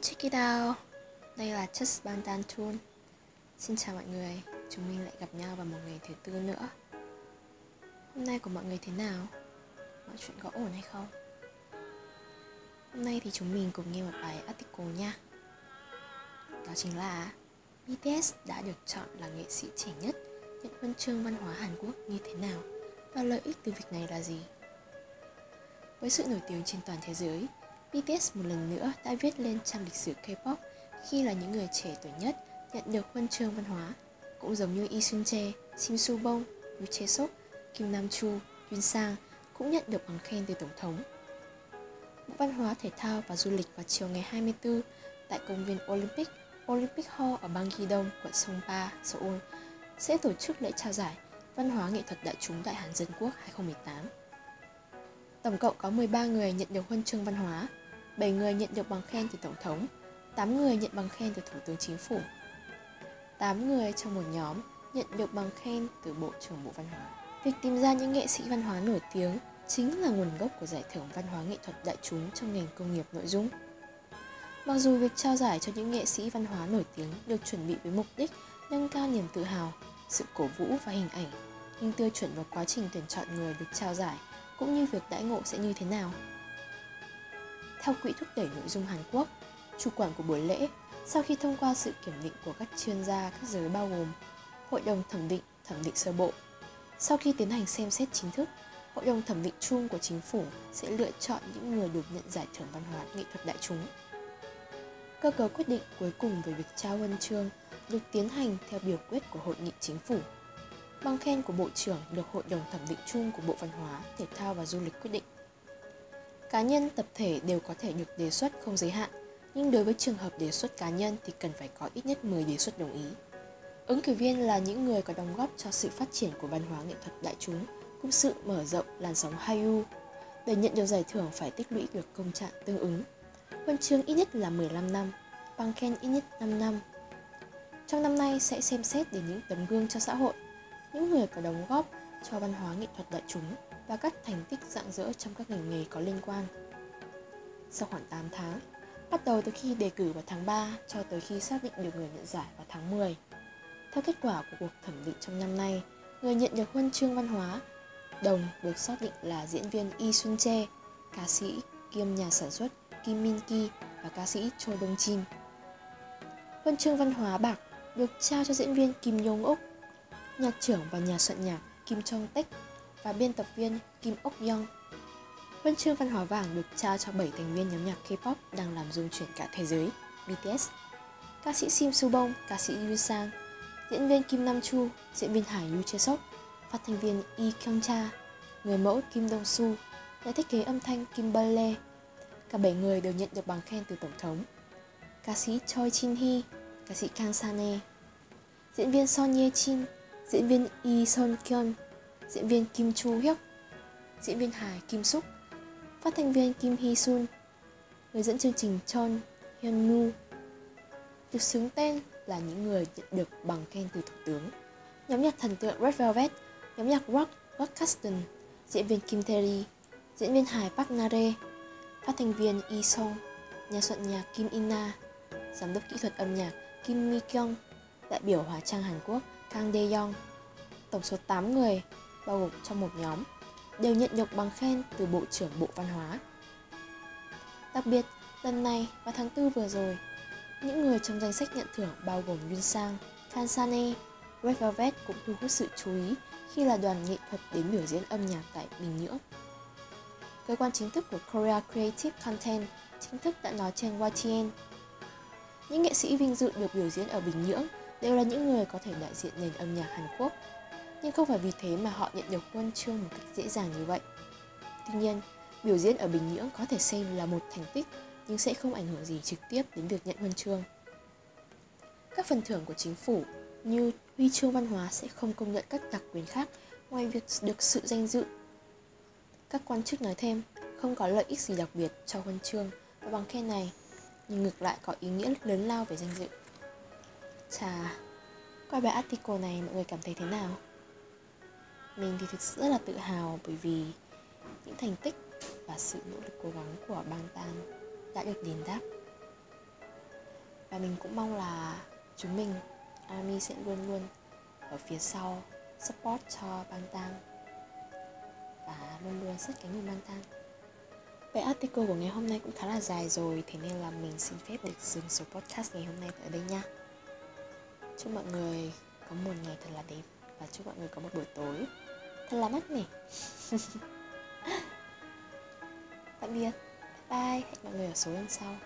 check it out Đây là Just Bantan Tool Xin chào mọi người Chúng mình lại gặp nhau vào một ngày thứ tư nữa Hôm nay của mọi người thế nào? Mọi chuyện có ổn hay không? Hôm nay thì chúng mình cùng nghe một bài article nha Đó chính là BTS đã được chọn là nghệ sĩ trẻ nhất nhận huân chương văn hóa Hàn Quốc như thế nào và lợi ích từ việc này là gì? Với sự nổi tiếng trên toàn thế giới, BTS một lần nữa đã viết lên trang lịch sử K-pop khi là những người trẻ tuổi nhất nhận được huân chương văn hóa, cũng giống như Lee Sun Jae, Sim Su Bong, Yoo Chae Sok, Kim Nam Chu, Yun Sang cũng nhận được bằng khen từ Tổng thống. Bộ Văn hóa, Thể thao và Du lịch vào chiều ngày 24 tại công viên Olympic, Olympic Hall ở bang Gidong, quận Songpa, Seoul sẽ tổ chức lễ trao giải Văn hóa nghệ thuật đại chúng Đại Hàn Dân Quốc 2018. Tổng cộng có 13 người nhận được huân chương văn hóa, 7 người nhận được bằng khen từ Tổng thống, 8 người nhận bằng khen từ Thủ tướng Chính phủ. 8 người trong một nhóm nhận được bằng khen từ Bộ trưởng Bộ Văn hóa. Việc tìm ra những nghệ sĩ văn hóa nổi tiếng chính là nguồn gốc của giải thưởng văn hóa nghệ thuật đại chúng trong ngành công nghiệp nội dung. Mặc dù việc trao giải cho những nghệ sĩ văn hóa nổi tiếng được chuẩn bị với mục đích nâng cao niềm tự hào, sự cổ vũ và hình ảnh, nhưng tiêu chuẩn và quá trình tuyển chọn người được trao giải cũng như việc đãi ngộ sẽ như thế nào. Theo Quỹ thúc đẩy nội dung Hàn Quốc, chủ quản của buổi lễ, sau khi thông qua sự kiểm định của các chuyên gia các giới bao gồm Hội đồng thẩm định, thẩm định sơ bộ. Sau khi tiến hành xem xét chính thức, Hội đồng thẩm định chung của chính phủ sẽ lựa chọn những người được nhận giải thưởng văn hóa nghệ thuật đại chúng. Cơ cấu quyết định cuối cùng về việc trao huân chương được tiến hành theo biểu quyết của Hội nghị Chính phủ. Bằng khen của Bộ trưởng được Hội đồng thẩm định chung của Bộ Văn hóa, Thể thao và Du lịch quyết định. Cá nhân, tập thể đều có thể được đề xuất không giới hạn, nhưng đối với trường hợp đề xuất cá nhân thì cần phải có ít nhất 10 đề xuất đồng ý. Ứng cử viên là những người có đóng góp cho sự phát triển của văn hóa nghệ thuật đại chúng, cũng sự mở rộng làn sóng Hayu Để nhận được giải thưởng phải tích lũy được công trạng tương ứng. Huân chương ít nhất là 15 năm, bằng khen ít nhất 5 năm. Trong năm nay sẽ xem xét đến những tấm gương cho xã hội, những người có đóng góp cho văn hóa nghệ thuật đại chúng và các thành tích rạng rỡ trong các ngành nghề có liên quan. Sau khoảng 8 tháng, bắt đầu từ khi đề cử vào tháng 3 cho tới khi xác định được người nhận giải vào tháng 10. Theo kết quả của cuộc thẩm định trong năm nay, người nhận được huân chương văn hóa đồng được xác định là diễn viên Y Sun Che, ca sĩ kiêm nhà sản xuất Kim Min Ki và ca sĩ Cho Dong Jin. Huân chương văn hóa bạc được trao cho diễn viên Kim Yong Úc, nhạc trưởng và nhà soạn nhạc Kim Chong Tech và biên tập viên Kim Ok Young. Huân chương văn hóa vàng được trao cho 7 thành viên nhóm nhạc K-pop đang làm rung chuyển cả thế giới, BTS. Ca sĩ Sim Su ca sĩ Yu Sang, diễn viên Kim Nam Chu, diễn viên Hải Yu Chae Sok, phát thanh viên Yi Kyung Cha, người mẫu Kim Dong Su, nhà thiết kế âm thanh Kim Ba Lê. Cả 7 người đều nhận được bằng khen từ Tổng thống. Ca sĩ Choi Chin Hee, ca sĩ Kang Sane, diễn viên Son Ye Chin, diễn viên Yi Son Kyun, diễn viên Kim Chu Hyuk, diễn viên hài Kim Suk, phát thanh viên Kim Hee Sun, người dẫn chương trình Chon Hyun Nu. Được xứng tên là những người nhận được bằng khen từ Thủ tướng. Nhóm nhạc thần tượng Red Velvet, nhóm nhạc rock Rock Custom, diễn viên Kim Terry, diễn viên hài Park Nare, phát thanh viên Yi Song, nhà soạn nhạc Kim Ina, giám đốc kỹ thuật âm nhạc Kim Mi Kyung, đại biểu hóa trang Hàn Quốc Kang Dae Young. Tổng số 8 người, bao gồm trong một nhóm, đều nhận được bằng khen từ Bộ trưởng Bộ Văn hóa. Đặc biệt, lần này vào tháng 4 vừa rồi, những người trong danh sách nhận thưởng bao gồm Yun Sang, Kan Sane, Red Velvet cũng thu hút sự chú ý khi là đoàn nghệ thuật đến biểu diễn âm nhạc tại Bình Nhưỡng. Cơ quan chính thức của Korea Creative Content chính thức đã nói trên YTN. Những nghệ sĩ vinh dự được biểu diễn ở Bình Nhưỡng đều là những người có thể đại diện nền âm nhạc Hàn Quốc, nhưng không phải vì thế mà họ nhận được huân chương một cách dễ dàng như vậy. Tuy nhiên, biểu diễn ở Bình Nhưỡng có thể xem là một thành tích nhưng sẽ không ảnh hưởng gì trực tiếp đến việc nhận huân chương. Các phần thưởng của chính phủ như huy chương văn hóa sẽ không công nhận các đặc quyền khác ngoài việc được sự danh dự. Các quan chức nói thêm, không có lợi ích gì đặc biệt cho huân chương và bằng khen này, nhưng ngược lại có ý nghĩa lớn lao về danh dự. Chà, qua bài article này mọi người cảm thấy thế nào? Mình thì thực sự rất là tự hào bởi vì những thành tích và sự nỗ lực cố gắng của bang tan đã được đền đáp. và mình cũng mong là chúng mình, army sẽ luôn luôn ở phía sau, support cho bang tang và luôn luôn sát cánh cùng bang tang Vậy article của ngày hôm nay cũng khá là dài rồi, Thế nên là mình xin phép được dừng số podcast ngày hôm nay tại đây nha. Chúc mọi người có một ngày thật là đẹp Và chúc mọi người có một buổi tối thật là mát mẻ Tạm biệt. Bye bye. Hẹn mọi người ở số lần sau.